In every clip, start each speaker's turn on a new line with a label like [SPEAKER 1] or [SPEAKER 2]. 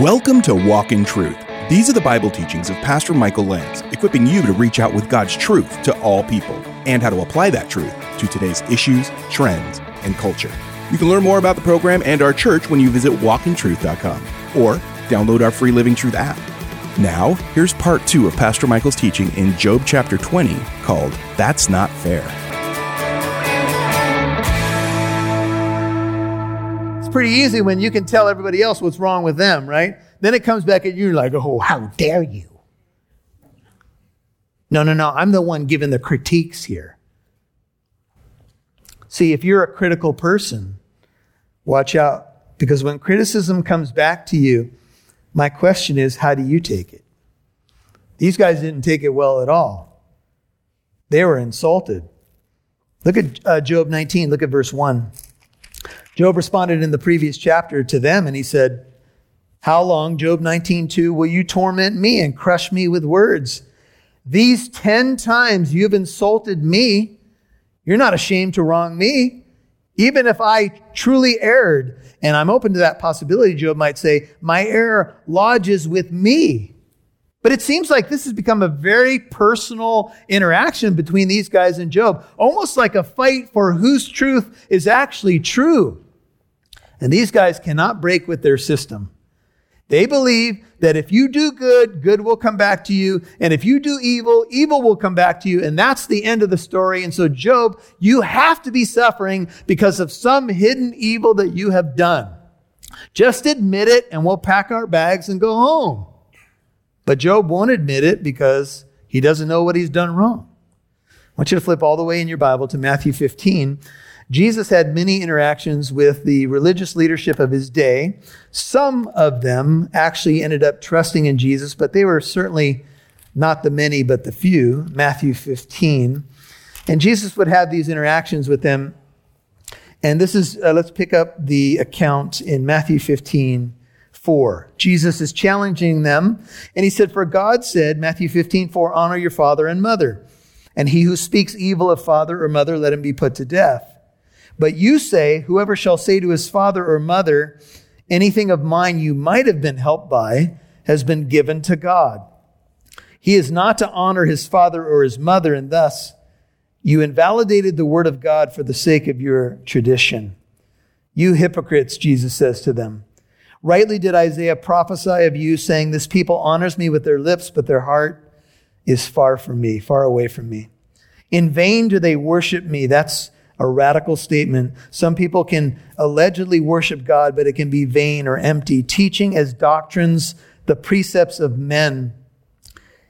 [SPEAKER 1] Welcome to Walk in Truth. These are the Bible teachings of Pastor Michael Lance, equipping you to reach out with God's truth to all people and how to apply that truth to today's issues, trends, and culture. You can learn more about the program and our church when you visit walkintruth.com or download our free Living Truth app. Now, here's part two of Pastor Michael's teaching in Job chapter 20 called That's Not Fair.
[SPEAKER 2] Pretty easy when you can tell everybody else what's wrong with them, right? Then it comes back at you like, oh, how dare you? No, no, no. I'm the one giving the critiques here. See, if you're a critical person, watch out. Because when criticism comes back to you, my question is, how do you take it? These guys didn't take it well at all. They were insulted. Look at uh, Job 19, look at verse 1. Job responded in the previous chapter to them and he said, How long, Job 19, 2, will you torment me and crush me with words? These 10 times you've insulted me. You're not ashamed to wrong me. Even if I truly erred, and I'm open to that possibility, Job might say, my error lodges with me. But it seems like this has become a very personal interaction between these guys and Job, almost like a fight for whose truth is actually true. And these guys cannot break with their system. They believe that if you do good, good will come back to you. And if you do evil, evil will come back to you. And that's the end of the story. And so, Job, you have to be suffering because of some hidden evil that you have done. Just admit it and we'll pack our bags and go home. But Job won't admit it because he doesn't know what he's done wrong. I want you to flip all the way in your Bible to Matthew 15. Jesus had many interactions with the religious leadership of his day. Some of them actually ended up trusting in Jesus, but they were certainly not the many, but the few. Matthew 15. And Jesus would have these interactions with them. And this is, uh, let's pick up the account in Matthew 15, 4. Jesus is challenging them. And he said, For God said, Matthew 15, 4, honor your father and mother. And he who speaks evil of father or mother, let him be put to death. But you say, Whoever shall say to his father or mother, Anything of mine you might have been helped by has been given to God. He is not to honor his father or his mother, and thus you invalidated the word of God for the sake of your tradition. You hypocrites, Jesus says to them. Rightly did Isaiah prophesy of you, saying, This people honors me with their lips, but their heart is far from me, far away from me. In vain do they worship me. That's a radical statement. Some people can allegedly worship God, but it can be vain or empty, teaching as doctrines the precepts of men.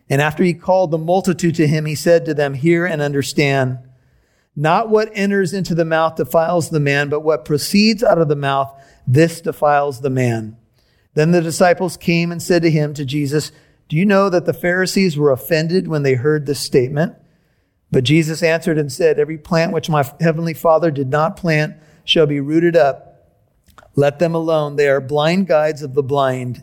[SPEAKER 2] And after he called the multitude to him, he said to them, Hear and understand. Not what enters into the mouth defiles the man, but what proceeds out of the mouth, this defiles the man. Then the disciples came and said to him, to Jesus, Do you know that the Pharisees were offended when they heard this statement? But Jesus answered and said, Every plant which my heavenly Father did not plant shall be rooted up. Let them alone. They are blind guides of the blind.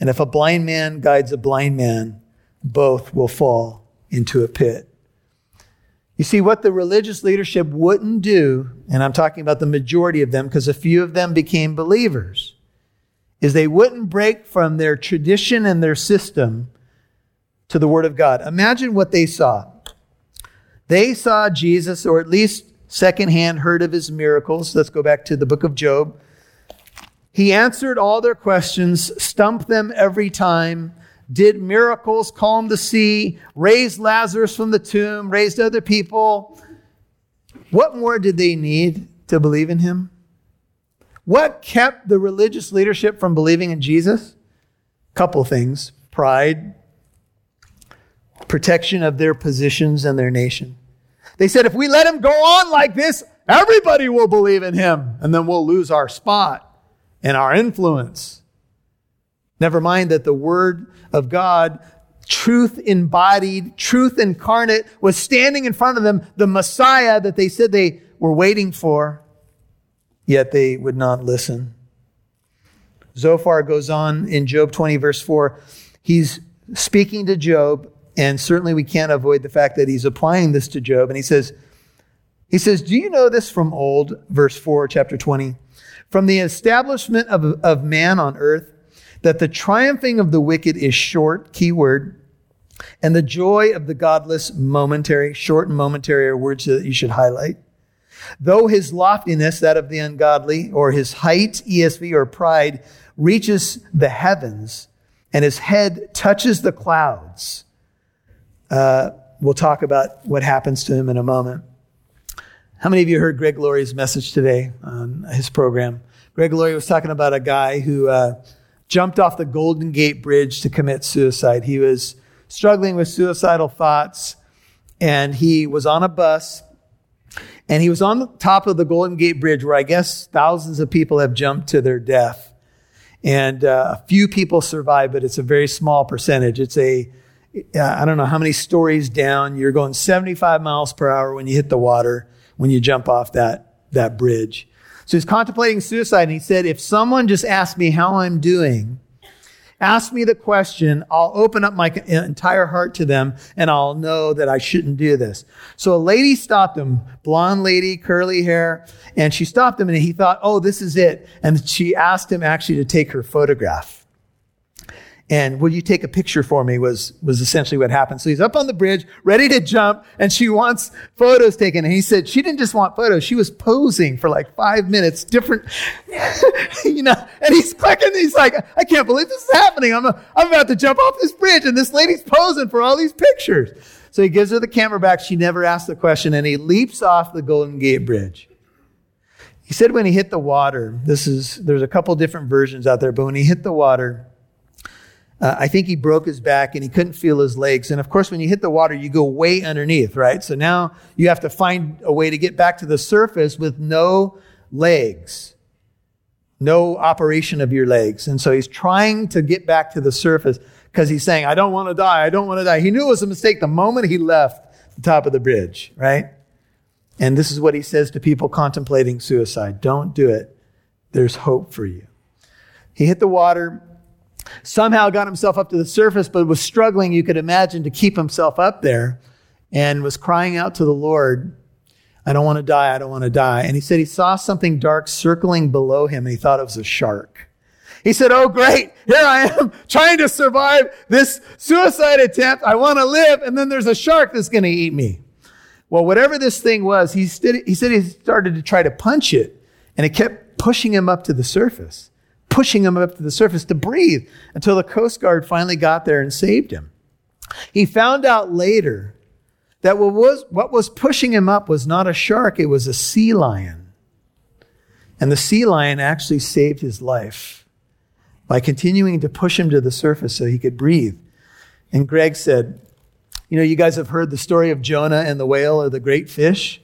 [SPEAKER 2] And if a blind man guides a blind man, both will fall into a pit. You see, what the religious leadership wouldn't do, and I'm talking about the majority of them because a few of them became believers, is they wouldn't break from their tradition and their system to the Word of God. Imagine what they saw. They saw Jesus, or at least secondhand heard of his miracles. Let's go back to the book of Job. He answered all their questions, stumped them every time, did miracles, calmed the sea, raised Lazarus from the tomb, raised other people. What more did they need to believe in him? What kept the religious leadership from believing in Jesus? Couple things pride, protection of their positions and their nation. They said, if we let him go on like this, everybody will believe in him, and then we'll lose our spot and our influence. Never mind that the word of God, truth embodied, truth incarnate, was standing in front of them, the Messiah that they said they were waiting for, yet they would not listen. Zophar goes on in Job 20, verse 4. He's speaking to Job and certainly we can't avoid the fact that he's applying this to Job. And he says, he says, Do you know this from old? Verse 4, chapter 20. From the establishment of, of man on earth, that the triumphing of the wicked is short, keyword, and the joy of the godless momentary. Short and momentary are words that you should highlight. Though his loftiness, that of the ungodly, or his height, ESV, or pride, reaches the heavens, and his head touches the clouds. Uh, we'll talk about what happens to him in a moment. How many of you heard Greg Laurie's message today on his program? Greg Laurie was talking about a guy who uh, jumped off the Golden Gate Bridge to commit suicide. He was struggling with suicidal thoughts, and he was on a bus, and he was on the top of the Golden Gate Bridge, where I guess thousands of people have jumped to their death. And uh, a few people survive, but it's a very small percentage. It's a, I don't know how many stories down. You're going 75 miles per hour when you hit the water, when you jump off that, that bridge. So he's contemplating suicide, and he said, If someone just asked me how I'm doing, ask me the question, I'll open up my uh, entire heart to them and I'll know that I shouldn't do this. So a lady stopped him, blonde lady, curly hair, and she stopped him and he thought, oh, this is it. And she asked him actually to take her photograph. And will you take a picture for me was, was essentially what happened. So he's up on the bridge, ready to jump, and she wants photos taken. And he said she didn't just want photos, she was posing for like five minutes, different, you know, and he's clicking, he's like, I can't believe this is happening. I'm, a, I'm about to jump off this bridge, and this lady's posing for all these pictures. So he gives her the camera back. She never asked the question, and he leaps off the Golden Gate Bridge. He said when he hit the water, this is, there's a couple different versions out there, but when he hit the water, uh, I think he broke his back and he couldn't feel his legs. And of course, when you hit the water, you go way underneath, right? So now you have to find a way to get back to the surface with no legs, no operation of your legs. And so he's trying to get back to the surface because he's saying, I don't want to die. I don't want to die. He knew it was a mistake the moment he left the top of the bridge, right? And this is what he says to people contemplating suicide. Don't do it. There's hope for you. He hit the water somehow got himself up to the surface, but was struggling, you could imagine, to keep himself up there and was crying out to the Lord, I don't want to die. I don't want to die. And he said he saw something dark circling below him and he thought it was a shark. He said, Oh, great. Here I am trying to survive this suicide attempt. I want to live. And then there's a shark that's going to eat me. Well, whatever this thing was, he, he said he started to try to punch it and it kept pushing him up to the surface pushing him up to the surface to breathe until the Coast Guard finally got there and saved him. He found out later that what was, what was pushing him up was not a shark, it was a sea lion. And the sea lion actually saved his life by continuing to push him to the surface so he could breathe. And Greg said, You know, you guys have heard the story of Jonah and the whale or the great fish.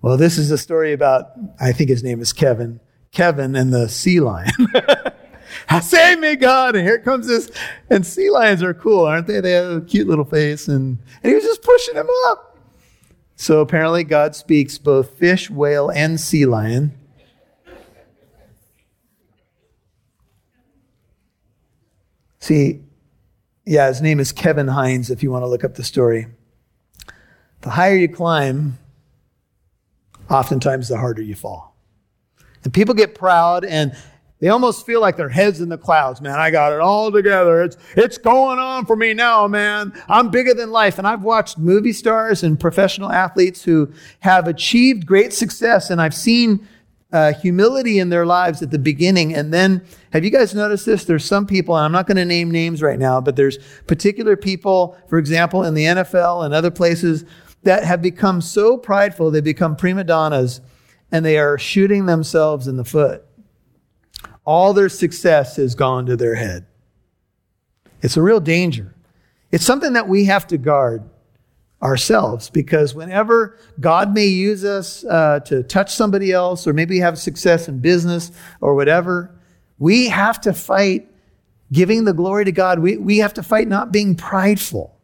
[SPEAKER 2] Well, this is a story about, I think his name is Kevin. Kevin and the sea lion. Save me, God. And here comes this. And sea lions are cool, aren't they? They have a cute little face. And, and he was just pushing him up. So apparently, God speaks both fish, whale, and sea lion. See, yeah, his name is Kevin Hines, if you want to look up the story. The higher you climb, oftentimes the harder you fall. And people get proud and they almost feel like their heads in the clouds. Man, I got it all together. It's, it's going on for me now, man. I'm bigger than life. And I've watched movie stars and professional athletes who have achieved great success and I've seen uh, humility in their lives at the beginning. And then, have you guys noticed this? There's some people, and I'm not going to name names right now, but there's particular people, for example, in the NFL and other places that have become so prideful, they become prima donnas and they are shooting themselves in the foot. All their success has gone to their head. It's a real danger. It's something that we have to guard ourselves because whenever God may use us uh, to touch somebody else or maybe have success in business or whatever, we have to fight giving the glory to God. We, we have to fight not being prideful.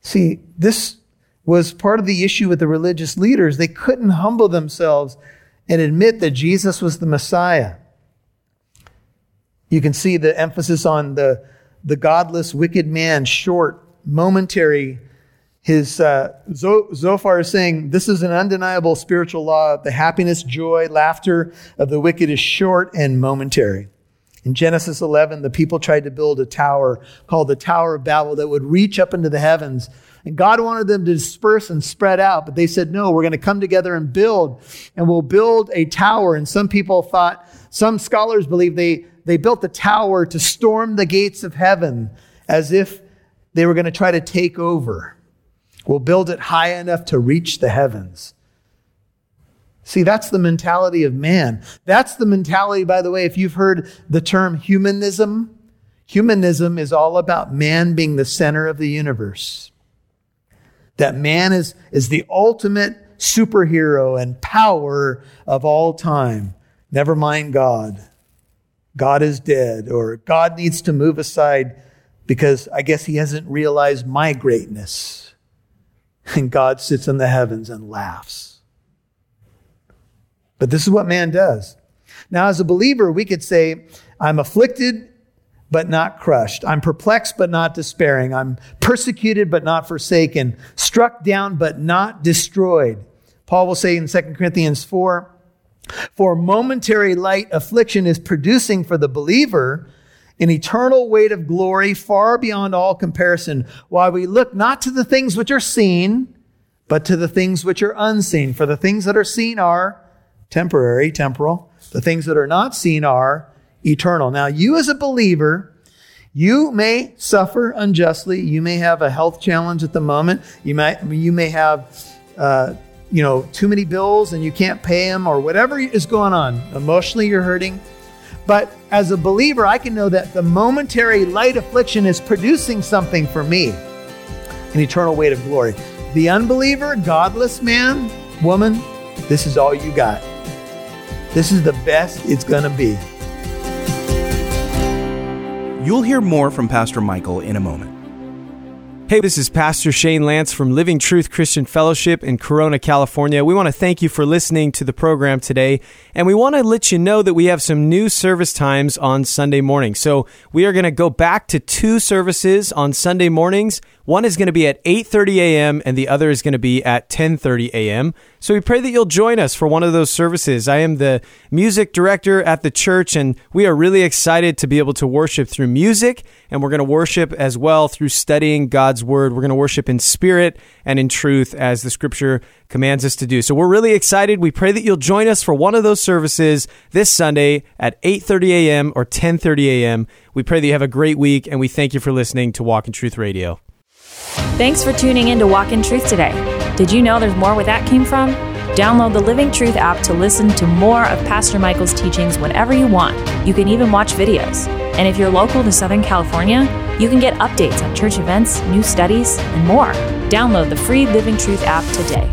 [SPEAKER 2] See, this was part of the issue with the religious leaders. They couldn't humble themselves and admit that Jesus was the Messiah. You can see the emphasis on the, the godless, wicked man, short, momentary. His uh, Zophar is saying this is an undeniable spiritual law. The happiness, joy, laughter of the wicked is short and momentary. In Genesis 11, the people tried to build a tower called the Tower of Babel that would reach up into the heavens. And God wanted them to disperse and spread out, but they said, no, we're going to come together and build, and we'll build a tower. And some people thought, some scholars believe they, they built the tower to storm the gates of heaven as if they were going to try to take over. We'll build it high enough to reach the heavens. See, that's the mentality of man. That's the mentality, by the way, if you've heard the term humanism, humanism is all about man being the center of the universe. That man is, is the ultimate superhero and power of all time. Never mind God. God is dead, or God needs to move aside because I guess he hasn't realized my greatness. And God sits in the heavens and laughs. But this is what man does. Now, as a believer, we could say, I'm afflicted, but not crushed. I'm perplexed, but not despairing. I'm persecuted, but not forsaken. Struck down, but not destroyed. Paul will say in 2 Corinthians 4, for momentary light affliction is producing for the believer an eternal weight of glory far beyond all comparison, while we look not to the things which are seen, but to the things which are unseen. For the things that are seen are temporary, temporal. The things that are not seen are eternal. Now, you as a believer, you may suffer unjustly. You may have a health challenge at the moment. You might, you may have, uh, you know, too many bills and you can't pay them or whatever is going on. Emotionally, you're hurting. But as a believer, I can know that the momentary light affliction is producing something for me an eternal weight of glory. The unbeliever, godless man, woman, this is all you got. This is the best it's going to be.
[SPEAKER 1] You'll hear more from Pastor Michael in a moment.
[SPEAKER 3] Hey, this is Pastor Shane Lance from Living Truth Christian Fellowship in Corona, California. We want to thank you for listening to the program today, and we want to let you know that we have some new service times on Sunday morning. So we are going to go back to two services on Sunday mornings. One is going to be at 8:30 a.m. and the other is going to be at 10:30 a.m. So we pray that you'll join us for one of those services. I am the music director at the church and we are really excited to be able to worship through music and we're going to worship as well through studying God's word. We're going to worship in spirit and in truth as the scripture commands us to do. So we're really excited. We pray that you'll join us for one of those services this Sunday at 8:30 a.m. or 10:30 a.m. We pray that you have a great week and we thank you for listening to Walk in Truth Radio.
[SPEAKER 4] Thanks for tuning in to Walk in Truth today. Did you know there's more where that came from? Download the Living Truth app to listen to more of Pastor Michael's teachings whenever you want. You can even watch videos. And if you're local to Southern California, you can get updates on church events, new studies, and more. Download the free Living Truth app today.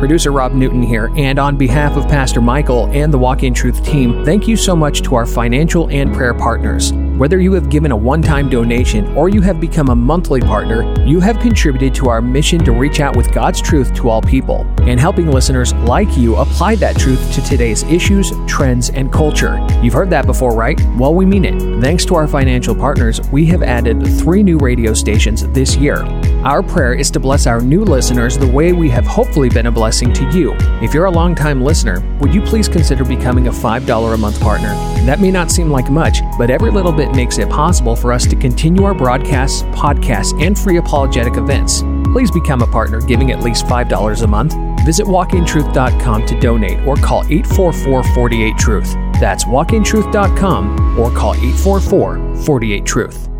[SPEAKER 5] Producer Rob Newton here, and on behalf of Pastor Michael and the Walk in Truth team, thank you so much to our financial and prayer partners. Whether you have given a one time donation or you have become a monthly partner, you have contributed to our mission to reach out with God's truth to all people and helping listeners like you apply that truth to today's issues, trends, and culture. You've heard that before, right? Well, we mean it. Thanks to our financial partners, we have added three new radio stations this year. Our prayer is to bless our new listeners the way we have hopefully been a blessing to you. If you're a longtime listener, would you please consider becoming a $5 a month partner? That may not seem like much, but every little bit makes it possible for us to continue our broadcasts, podcasts, and free apologetic events. Please become a partner giving at least $5 a month. Visit walkintruth.com to donate or call 844 48 Truth. That's walkintruth.com or call 844 48 Truth.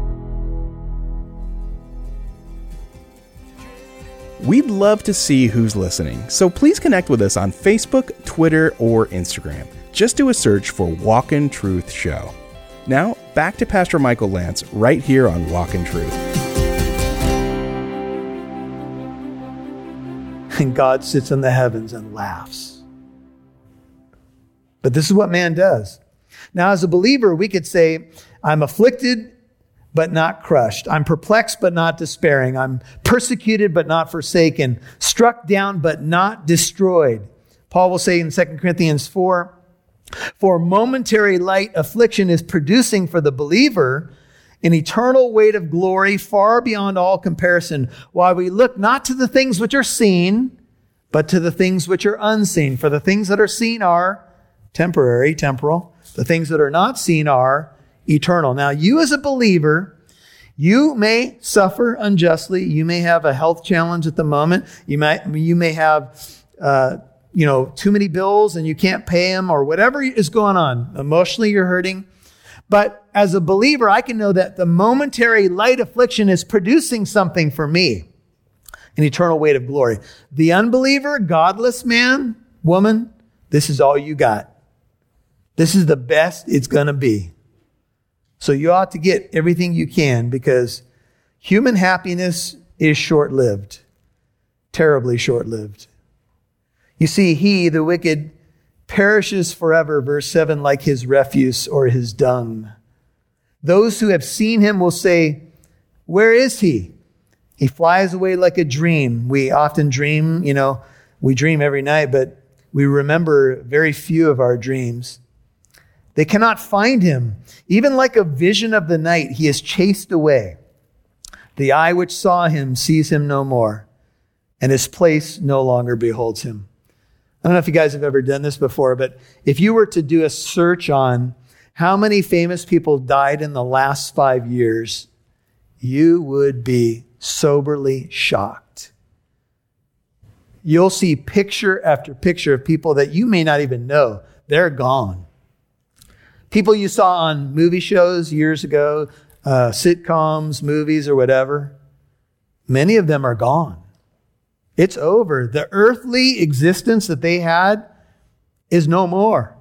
[SPEAKER 1] We'd love to see who's listening, so please connect with us on Facebook, Twitter, or Instagram. Just do a search for Walk in Truth Show. Now, back to Pastor Michael Lance right here on Walk in Truth.
[SPEAKER 2] And God sits in the heavens and laughs. But this is what man does. Now, as a believer, we could say, I'm afflicted, but not crushed. I'm perplexed, but not despairing. I'm persecuted, but not forsaken. Struck down, but not destroyed. Paul will say in 2 Corinthians 4, for momentary light affliction is producing for the believer an eternal weight of glory far beyond all comparison, while we look not to the things which are seen, but to the things which are unseen. For the things that are seen are temporary, temporal. The things that are not seen are eternal. Now, you as a believer, you may suffer unjustly. You may have a health challenge at the moment. You might, you may have, uh, you know, too many bills and you can't pay them or whatever is going on. Emotionally, you're hurting. But as a believer, I can know that the momentary light affliction is producing something for me an eternal weight of glory. The unbeliever, godless man, woman, this is all you got. This is the best it's going to be. So you ought to get everything you can because human happiness is short lived, terribly short lived. You see, he, the wicked, perishes forever, verse 7, like his refuse or his dung. Those who have seen him will say, Where is he? He flies away like a dream. We often dream, you know, we dream every night, but we remember very few of our dreams. They cannot find him. Even like a vision of the night, he is chased away. The eye which saw him sees him no more, and his place no longer beholds him. I don't know if you guys have ever done this before, but if you were to do a search on how many famous people died in the last five years, you would be soberly shocked. You'll see picture after picture of people that you may not even know. They're gone. People you saw on movie shows years ago, uh, sitcoms, movies, or whatever, many of them are gone. It's over. The earthly existence that they had is no more.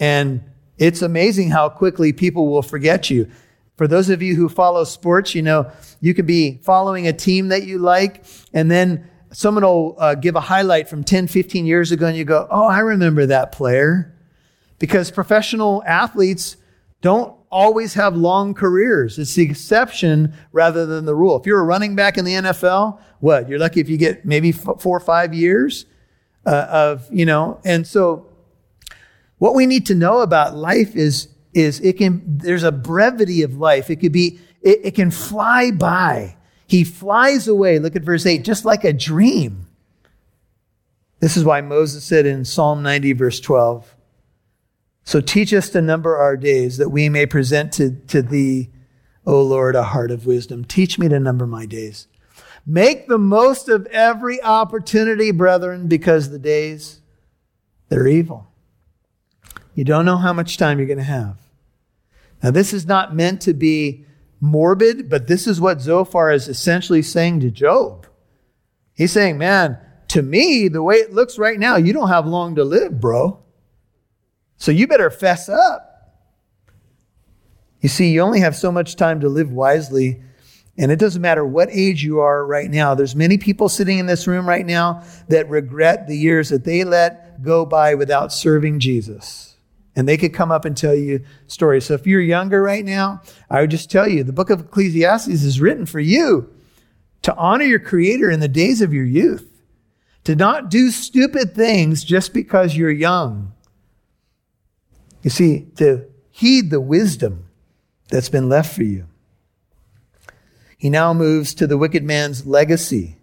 [SPEAKER 2] And it's amazing how quickly people will forget you. For those of you who follow sports, you know, you could be following a team that you like, and then someone will uh, give a highlight from 10, 15 years ago, and you go, Oh, I remember that player. Because professional athletes don't always have long careers. It's the exception rather than the rule. If you're a running back in the NFL, what? You're lucky if you get maybe four or five years uh, of, you know, and so what we need to know about life is is it can, there's a brevity of life. It could be, it, it can fly by. He flies away. Look at verse 8, just like a dream. This is why Moses said in Psalm 90, verse 12, So teach us to number our days that we may present to, to thee, O Lord, a heart of wisdom. Teach me to number my days. Make the most of every opportunity, brethren, because the days, they're evil. You don't know how much time you're going to have. Now, this is not meant to be morbid, but this is what Zophar is essentially saying to Job. He's saying, man, to me, the way it looks right now, you don't have long to live, bro. So you better fess up. You see, you only have so much time to live wisely. And it doesn't matter what age you are right now. There's many people sitting in this room right now that regret the years that they let go by without serving Jesus. And they could come up and tell you stories. So if you're younger right now, I would just tell you the book of Ecclesiastes is written for you to honor your creator in the days of your youth, to not do stupid things just because you're young. You see, to heed the wisdom that's been left for you. He now moves to the wicked man's legacy.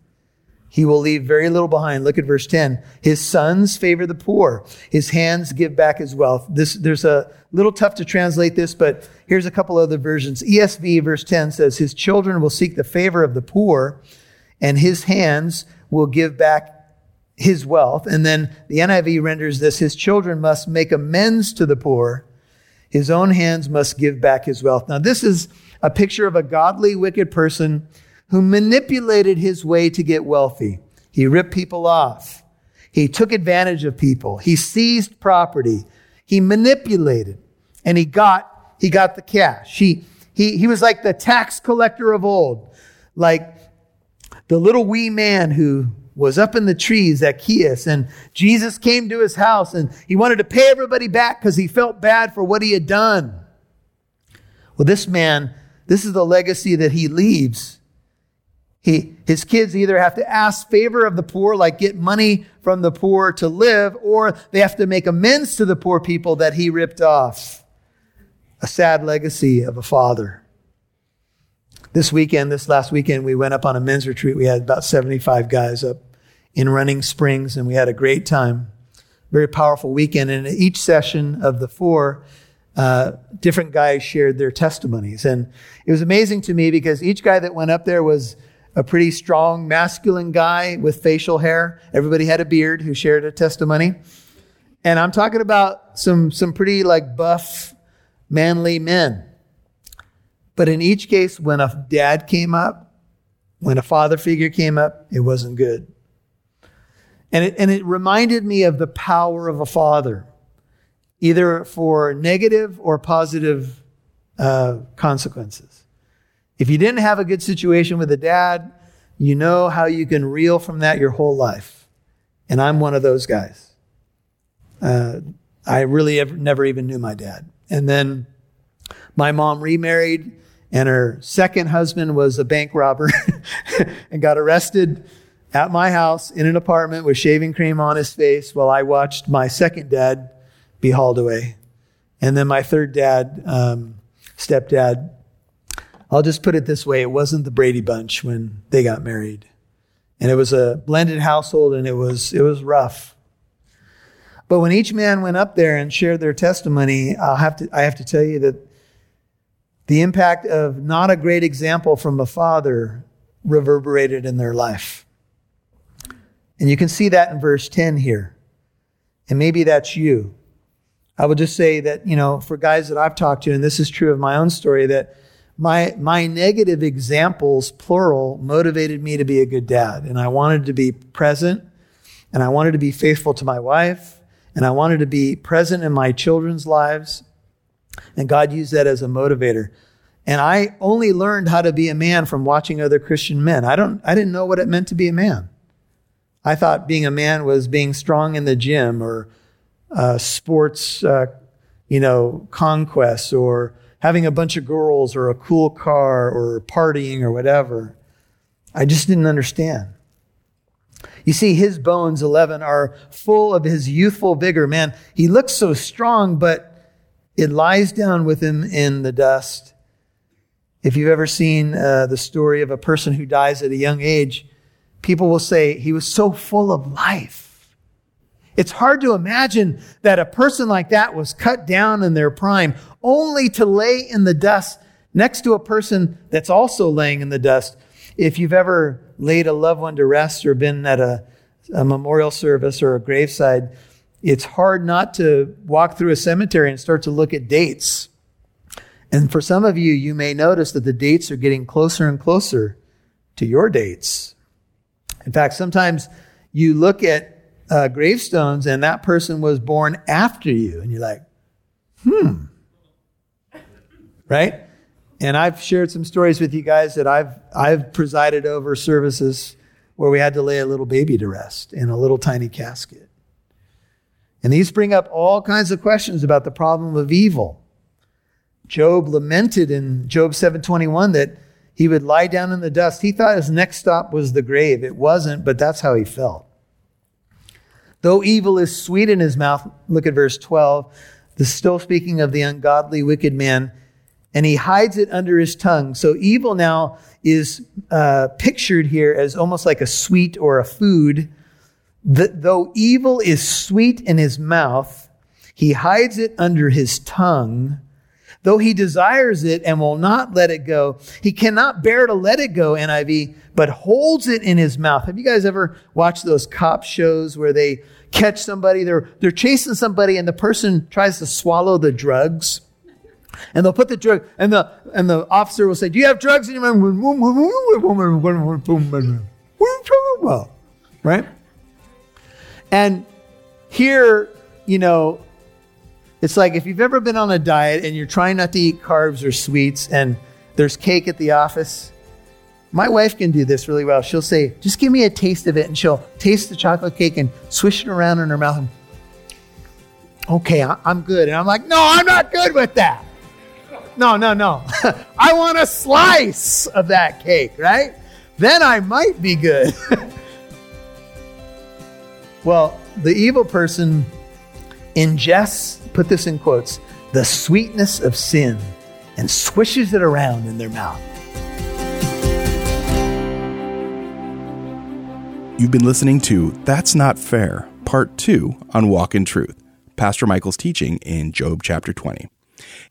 [SPEAKER 2] He will leave very little behind. Look at verse 10. His sons favor the poor. His hands give back his wealth. This, there's a little tough to translate this, but here's a couple other versions. ESV verse 10 says, His children will seek the favor of the poor, and his hands will give back his wealth. And then the NIV renders this, His children must make amends to the poor. His own hands must give back his wealth. Now, this is a picture of a godly, wicked person who manipulated his way to get wealthy. He ripped people off. He took advantage of people. He seized property. He manipulated and he got, he got the cash. He, he, he was like the tax collector of old, like the little wee man who was up in the trees, Zacchaeus, and Jesus came to his house and he wanted to pay everybody back because he felt bad for what he had done. Well, this man, this is the legacy that he leaves. He, his kids either have to ask favor of the poor, like get money from the poor to live, or they have to make amends to the poor people that he ripped off. A sad legacy of a father. This weekend, this last weekend, we went up on a men's retreat. We had about 75 guys up in Running Springs, and we had a great time. very powerful weekend. And each session of the four, uh, different guys shared their testimonies. And it was amazing to me because each guy that went up there was a pretty strong, masculine guy with facial hair. Everybody had a beard who shared a testimony. And I'm talking about some, some pretty like buff, manly men. But in each case, when a dad came up, when a father figure came up, it wasn't good. And it, and it reminded me of the power of a father, either for negative or positive uh, consequences. If you didn't have a good situation with a dad, you know how you can reel from that your whole life. And I'm one of those guys. Uh, I really ever, never even knew my dad. And then my mom remarried, and her second husband was a bank robber and got arrested at my house in an apartment with shaving cream on his face while I watched my second dad be hauled away. And then my third dad, um, stepdad, I'll just put it this way it wasn't the Brady Bunch when they got married. And it was a blended household and it was, it was rough. But when each man went up there and shared their testimony, I'll have to, I have to tell you that the impact of not a great example from a father reverberated in their life. And you can see that in verse 10 here. And maybe that's you. I will just say that, you know, for guys that I've talked to, and this is true of my own story, that my, my negative examples, plural, motivated me to be a good dad. And I wanted to be present, and I wanted to be faithful to my wife, and I wanted to be present in my children's lives. And God used that as a motivator. And I only learned how to be a man from watching other Christian men. I don't, I didn't know what it meant to be a man. I thought being a man was being strong in the gym or uh, sports, uh, you know, conquests or having a bunch of girls or a cool car or partying or whatever. I just didn't understand. You see, his bones, 11, are full of his youthful vigor. Man, he looks so strong, but it lies down with him in the dust. If you've ever seen uh, the story of a person who dies at a young age, people will say he was so full of life. It's hard to imagine that a person like that was cut down in their prime only to lay in the dust next to a person that's also laying in the dust. If you've ever laid a loved one to rest or been at a, a memorial service or a graveside, it's hard not to walk through a cemetery and start to look at dates. And for some of you, you may notice that the dates are getting closer and closer to your dates. In fact, sometimes you look at uh, gravestones and that person was born after you, and you're like, hmm. Right? And I've shared some stories with you guys that I've, I've presided over services where we had to lay a little baby to rest in a little tiny casket. And these bring up all kinds of questions about the problem of evil. Job lamented in Job 721 that he would lie down in the dust. He thought his next stop was the grave. It wasn't, but that's how he felt. Though evil is sweet in his mouth, look at verse 12. The still speaking of the ungodly, wicked man, and he hides it under his tongue. So evil now is uh, pictured here as almost like a sweet or a food. That though evil is sweet in his mouth, he hides it under his tongue Though he desires it and will not let it go, he cannot bear to let it go, NIV, but holds it in his mouth. Have you guys ever watched those cop shows where they catch somebody, they're, they're chasing somebody and the person tries to swallow the drugs? And they'll put the drug, and the, and the officer will say, do you have drugs in your mouth? Right? And here, you know, it's like if you've ever been on a diet and you're trying not to eat carbs or sweets and there's cake at the office. My wife can do this really well. She'll say, just give me a taste of it. And she'll taste the chocolate cake and swish it around in her mouth. And, okay, I'm good. And I'm like, no, I'm not good with that. No, no, no. I want a slice of that cake, right? Then I might be good. well, the evil person ingests put this in quotes, the sweetness of sin and swishes it around in their mouth.
[SPEAKER 1] You've been listening to That's Not Fair part two on Walk in Truth, Pastor Michael's teaching in Job chapter 20.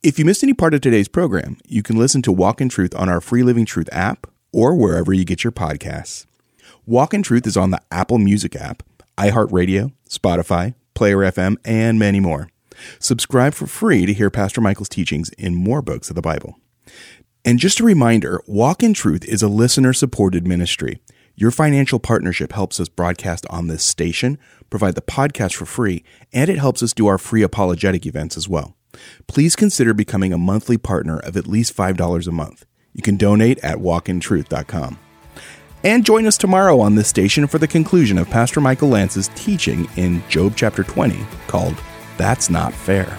[SPEAKER 1] If you missed any part of today's program, you can listen to Walk in Truth on our free Living Truth app or wherever you get your podcasts. Walk in Truth is on the Apple Music app, iHeartRadio, Spotify, Player FM, and many more. Subscribe for free to hear Pastor Michael's teachings in more books of the Bible. And just a reminder Walk in Truth is a listener supported ministry. Your financial partnership helps us broadcast on this station, provide the podcast for free, and it helps us do our free apologetic events as well. Please consider becoming a monthly partner of at least $5 a month. You can donate at walkintruth.com. And join us tomorrow on this station for the conclusion of Pastor Michael Lance's teaching in Job chapter 20 called That's Not Fair.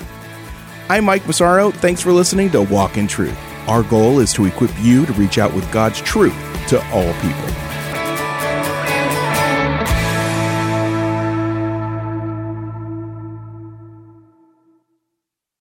[SPEAKER 1] I'm Mike Massaro. Thanks for listening to Walk in Truth. Our goal is to equip you to reach out with God's truth to all people.